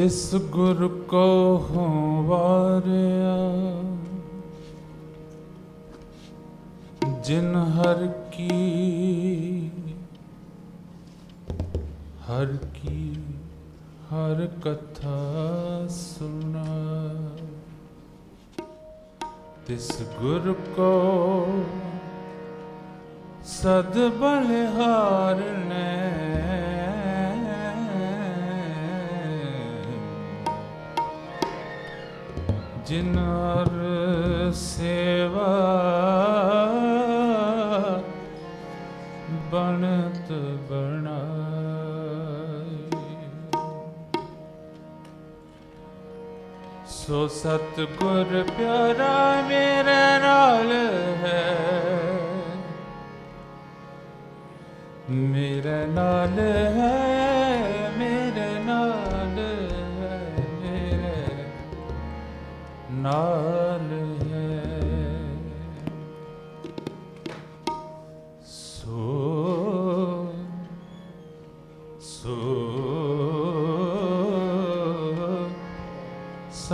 ਤਿਸ ਗੁਰ ਕੋ ਵਾਰਿਆ ਜਿਨ ਹਰ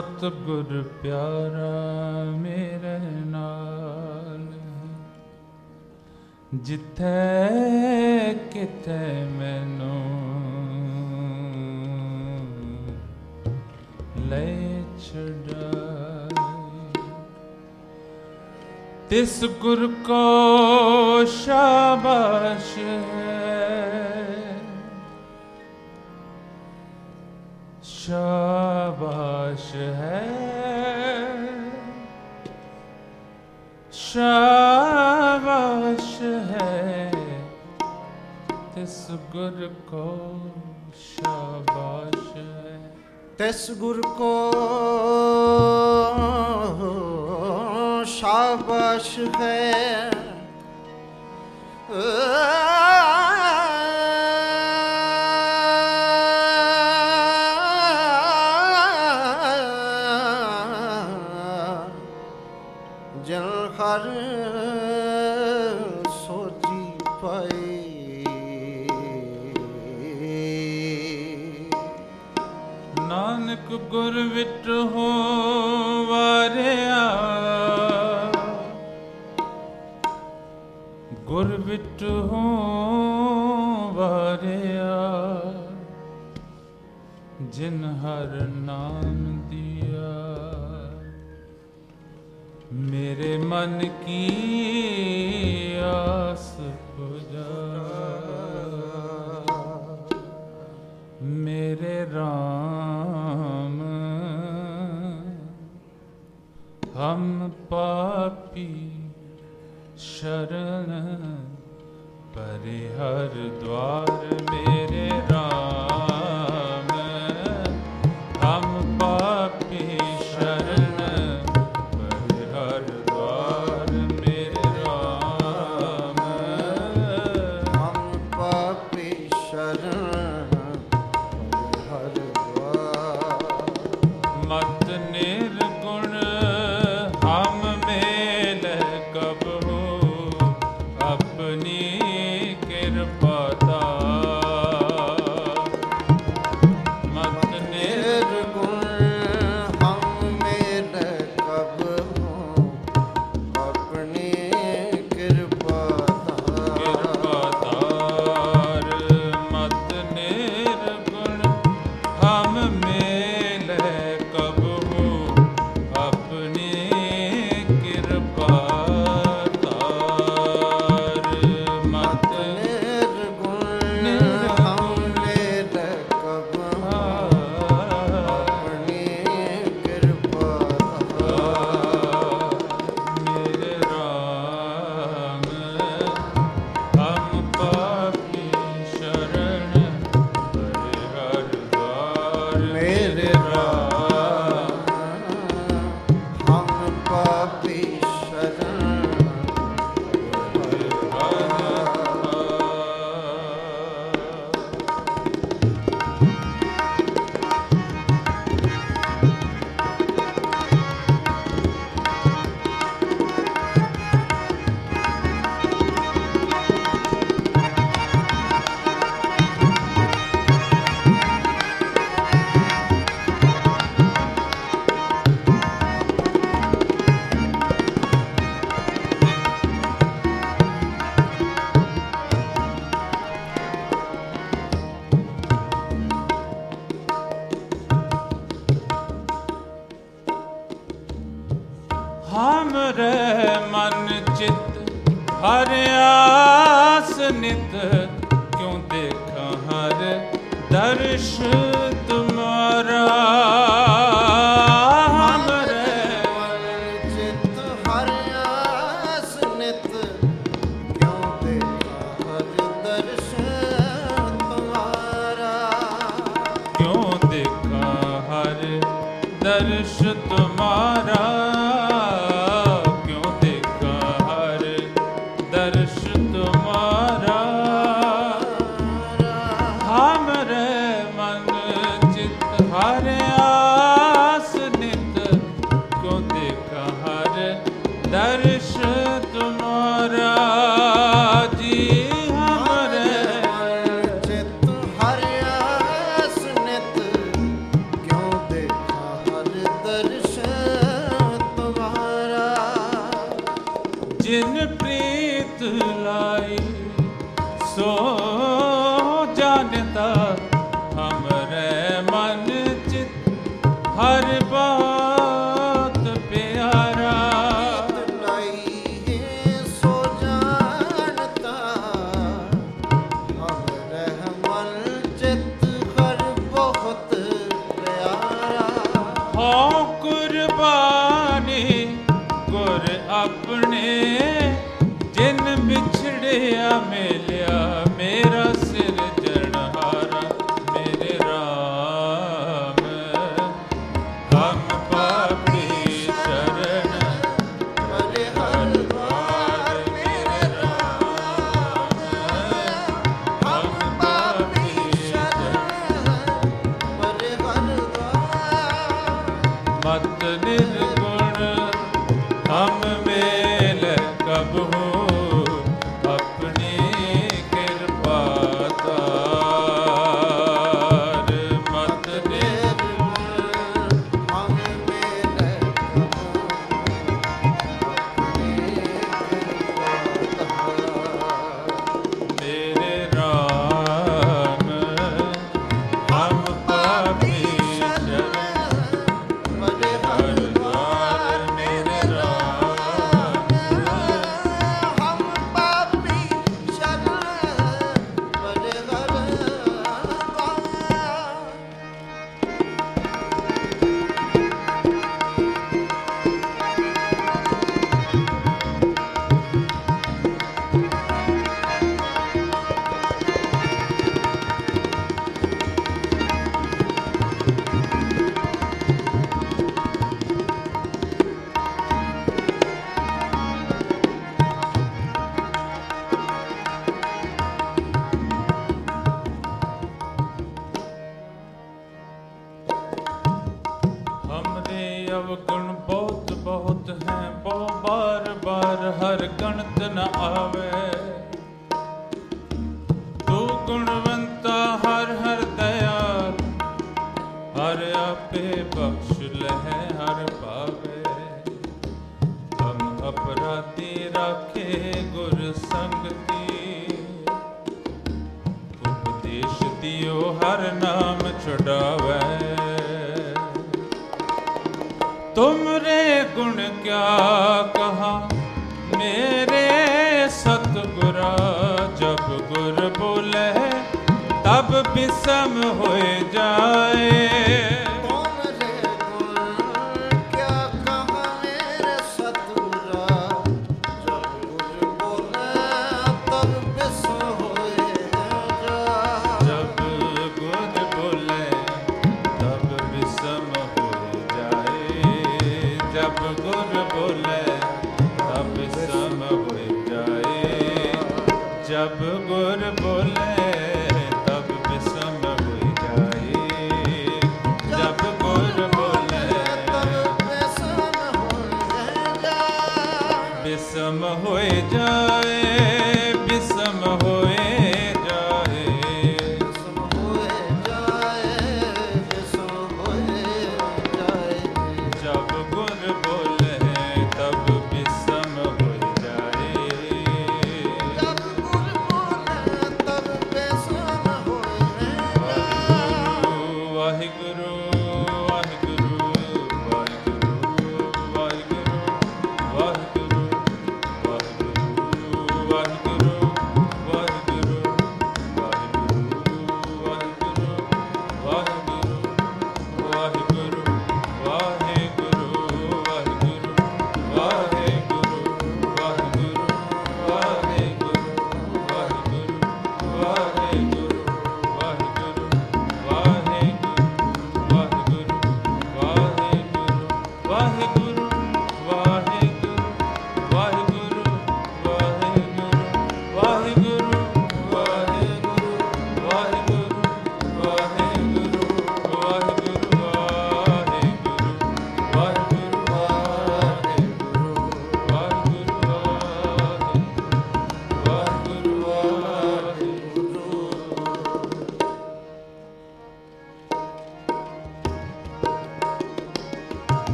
ਸਤਿਗੁਰ ਪਿਆਰਾ ਮੇਰੇ ਨਾਲ। ਜਿੱਥੇ ਕਿਤੇ ਮੈਨੂੰ ਲੈ ਛਡਾਈ। ਤਿਸ ਗੁਰ ਕੋ ਸ਼ਾਬਾਸ਼ ਗੁਰ ਵਿਟ ਹੋ ਵਾਰਿਆ, ਜਿਨ ਹਰ ਨਾਮ ਦਿਆ। ਮੇਰੇ ਮਨ ਕੀ ਆਸ ਪੁਜਾ। ਮੇਰੇ RAM ਹਮ ਪਾਪੀ शरण परिहर द्वार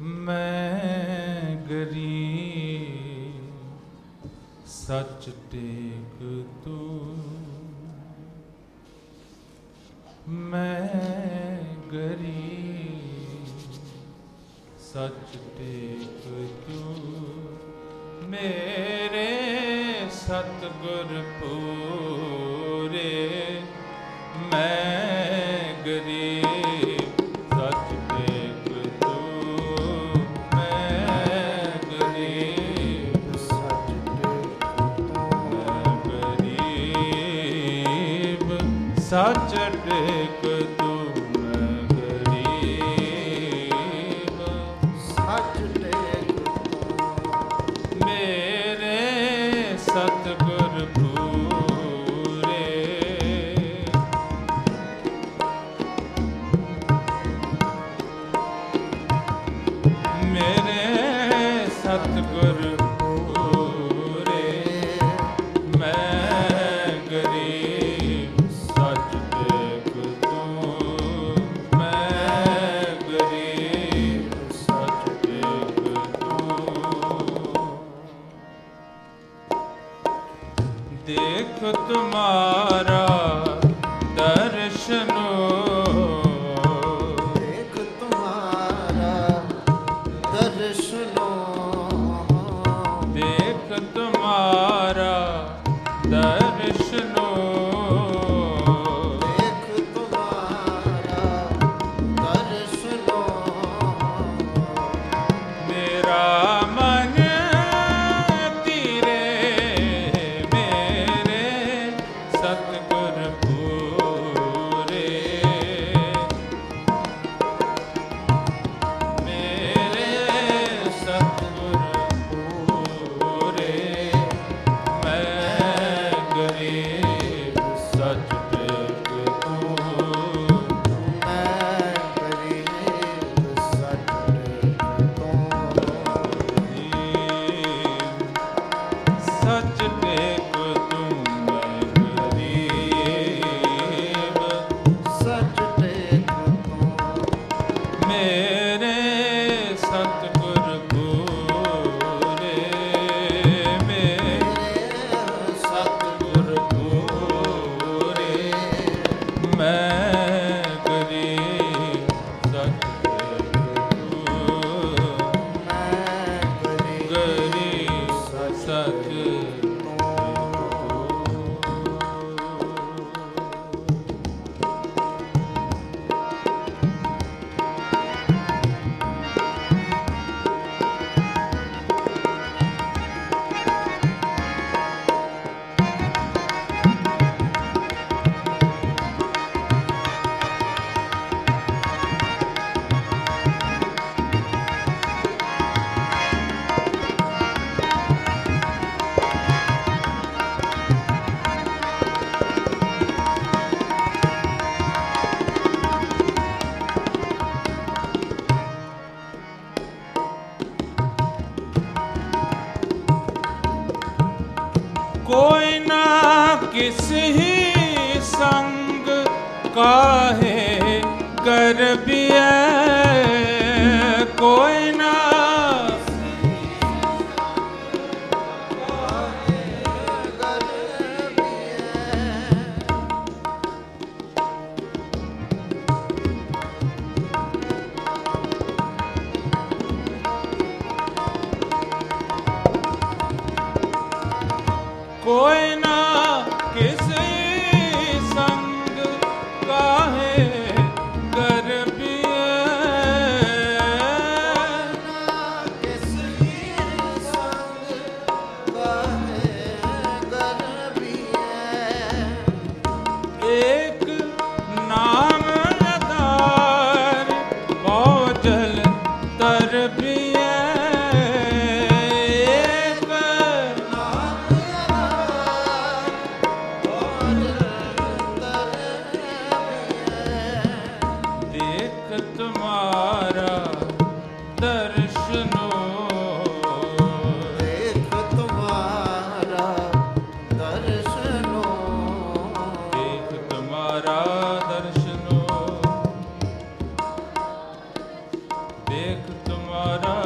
ਮੈਂ ਗਰੀਬ ਸੱਚ ਟੇਕ ਤੂੰ। ਮੈਂ ਗਰੀਬ ਸੱਚ ਟੇਕ ਤੂੰ। ਮੇਰੇ ਸਤਗੁਰ ਪੂ ਦੇਖ ਤੁਮਾਰਾ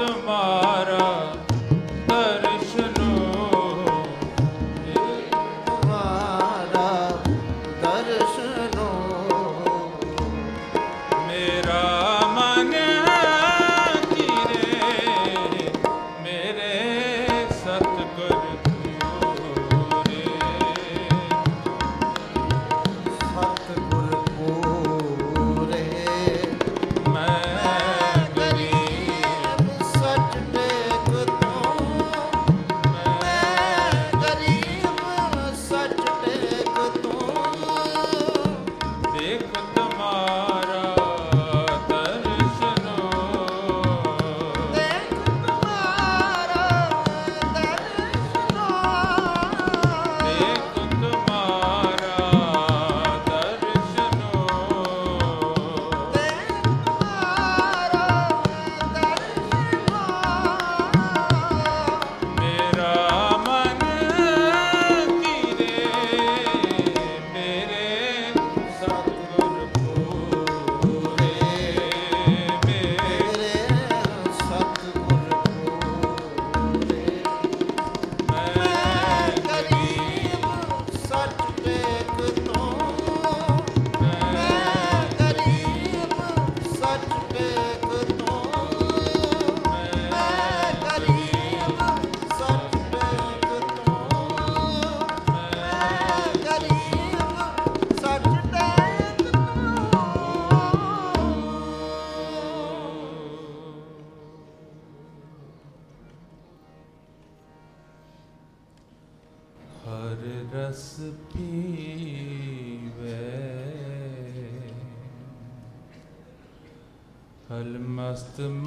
ਮਾਰਾ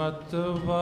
ਮਤਵਾਰਾ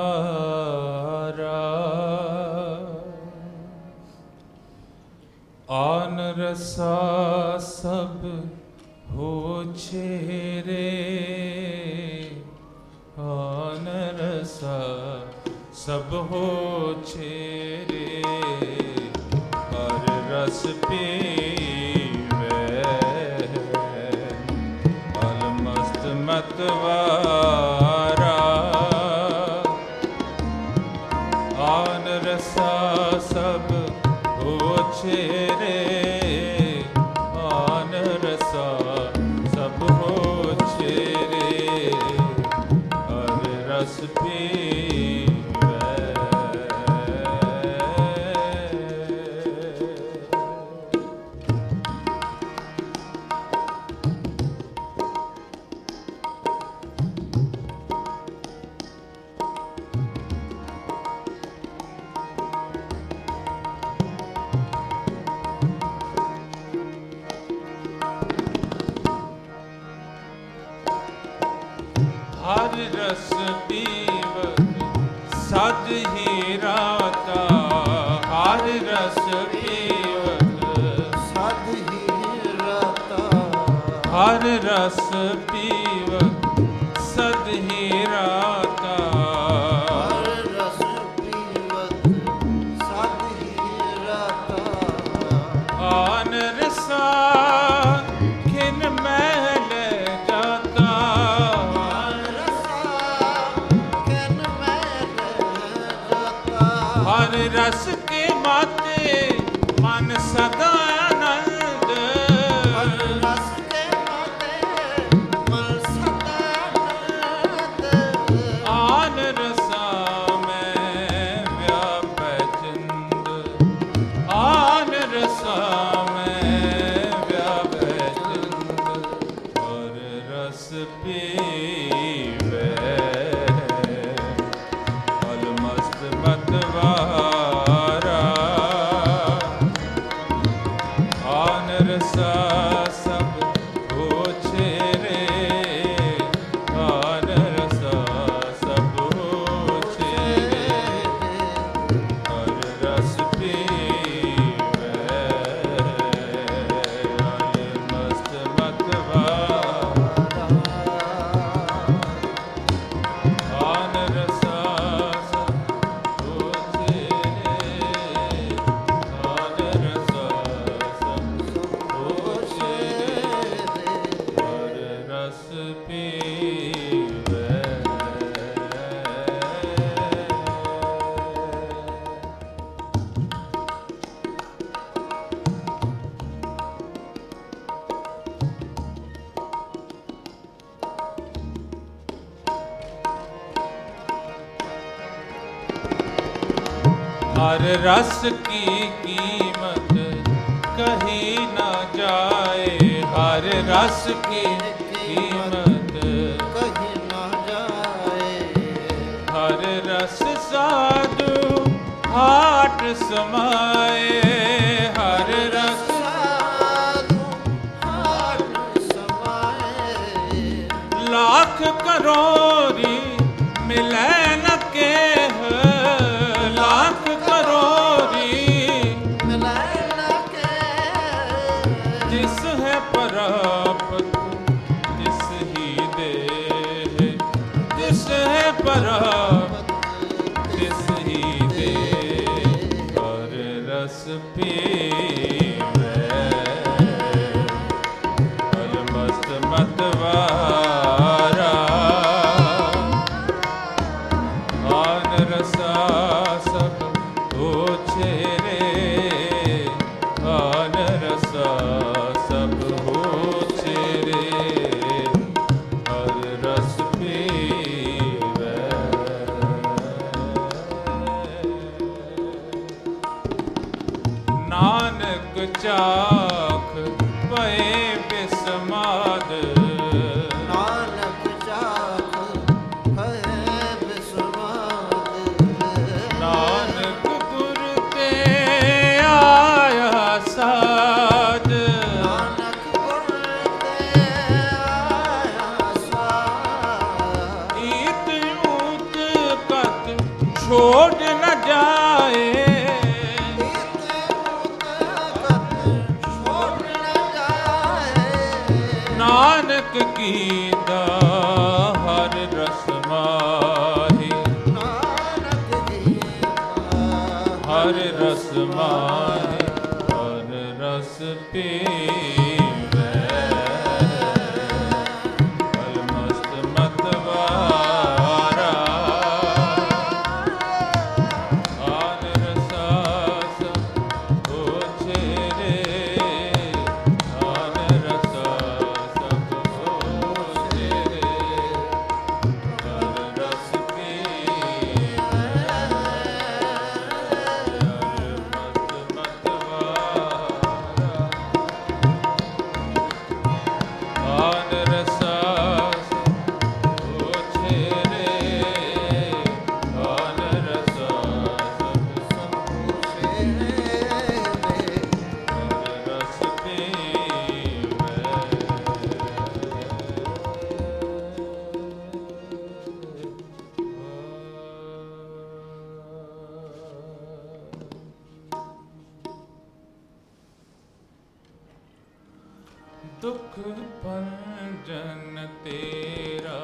ਰਸ ਪੀਵਤ ਸਾਧ ਹੀ ਰਾਤਾ। ਹਰ ਰਸ ਪੀ ਰਸ ਕੀ ਕੀਮਤ? ਕਹੀ ਨਾ ਜਾਏ ਹਰ ਰਸ ਕੀ ਕੀਮਤ? ਕਹੀ ਨਾ ਜਾਏ। ਹਰ ਰਸ ਸਾਧੂ ਹਾਟ ਸਮਾਏ ਦੁਖ ਭੰਜਨ ਤੇਰਾ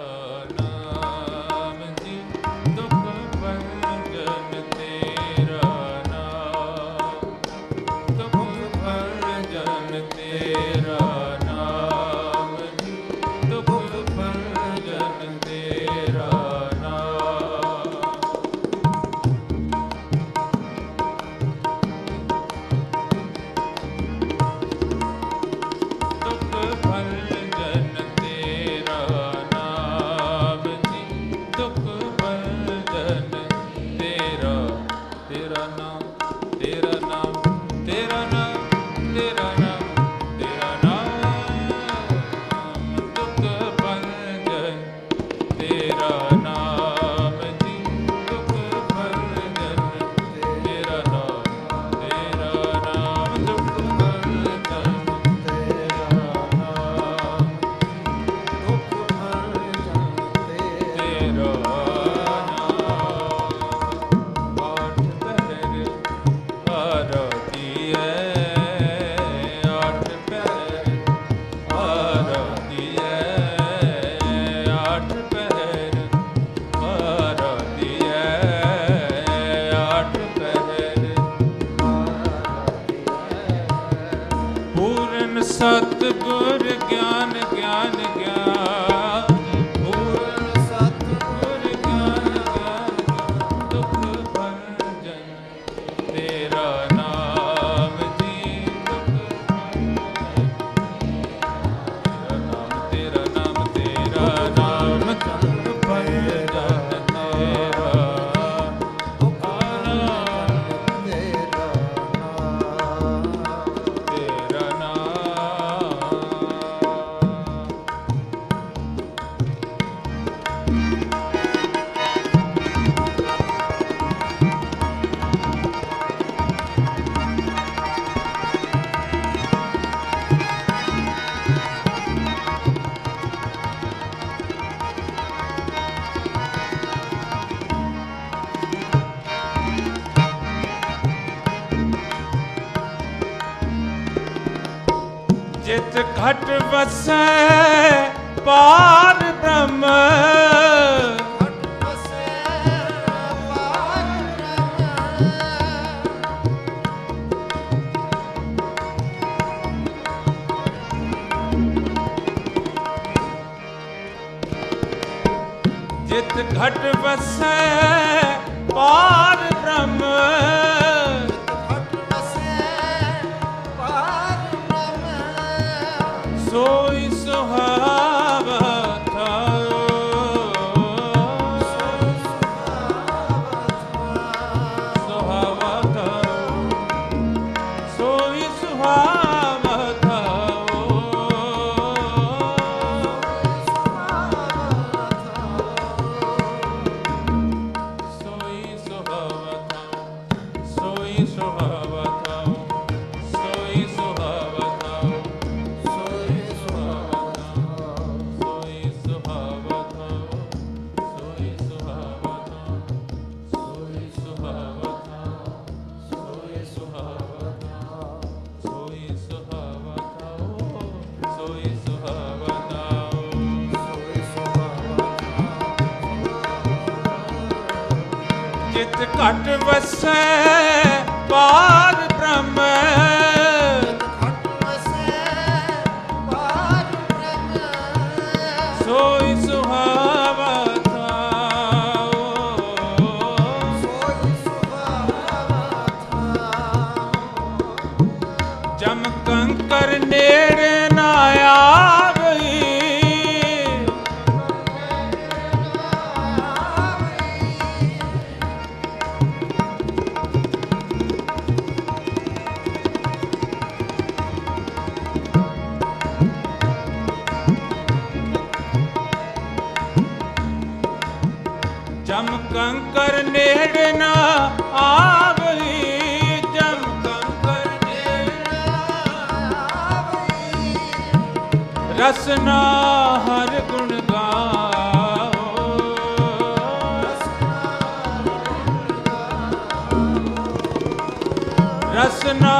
ਰਸਨਾ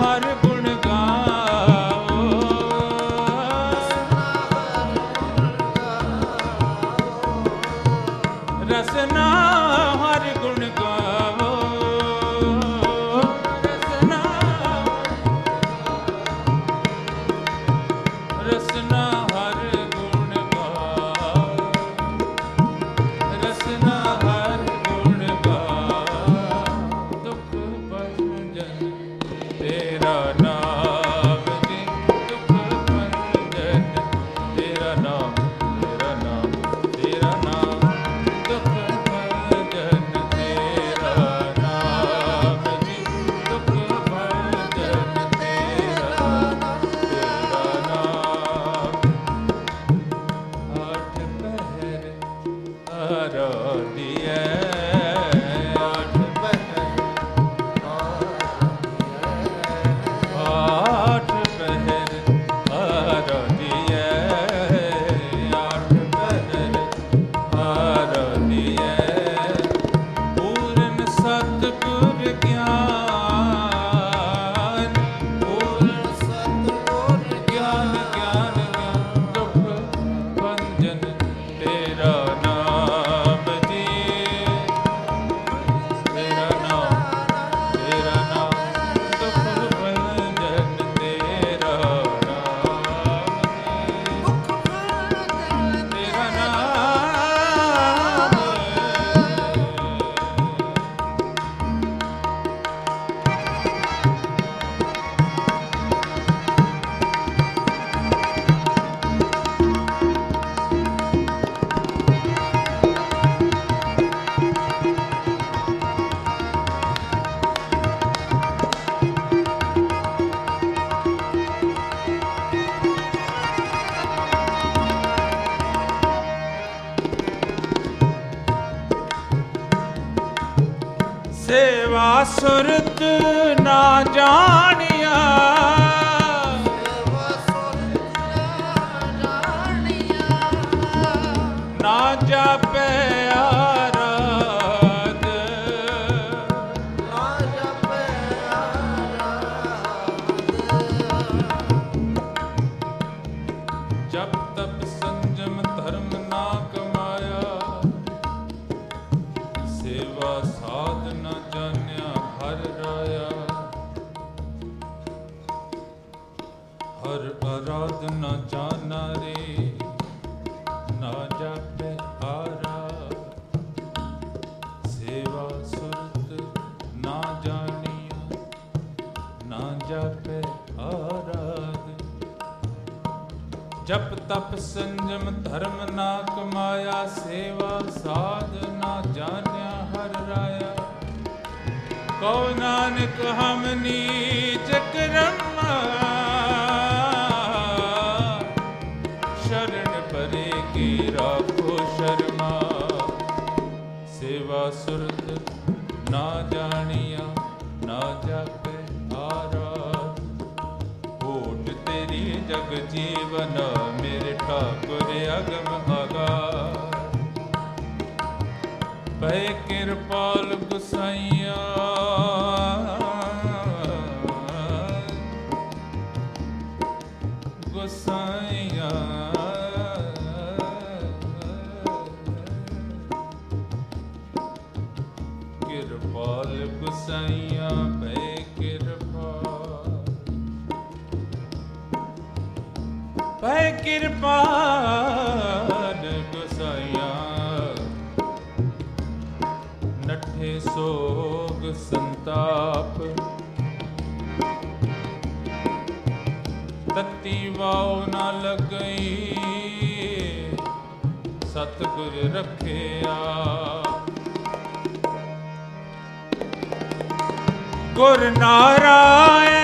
ਹਰ ਤੁਰਤ ਨਾ ਜਾਣੀਆਂ, ਨਾ ਜਾਪੇ ਆਰਾਧ ਹੋਠ ਤੇਰੀ ਜਗ ਜੀਵਨ, ਮੇਰੇ ਠਾਕੁਰ ਅਗਮ ਅਗਾ ਬੈ ਕਿਰਪਾਲ ਪਾਉ ਨਾ ਲੱਗਈ। ਸਤਿਗੁਰ ਰੱਖਿਆ। ਗੁਰ ਨਾਰਾਇਣ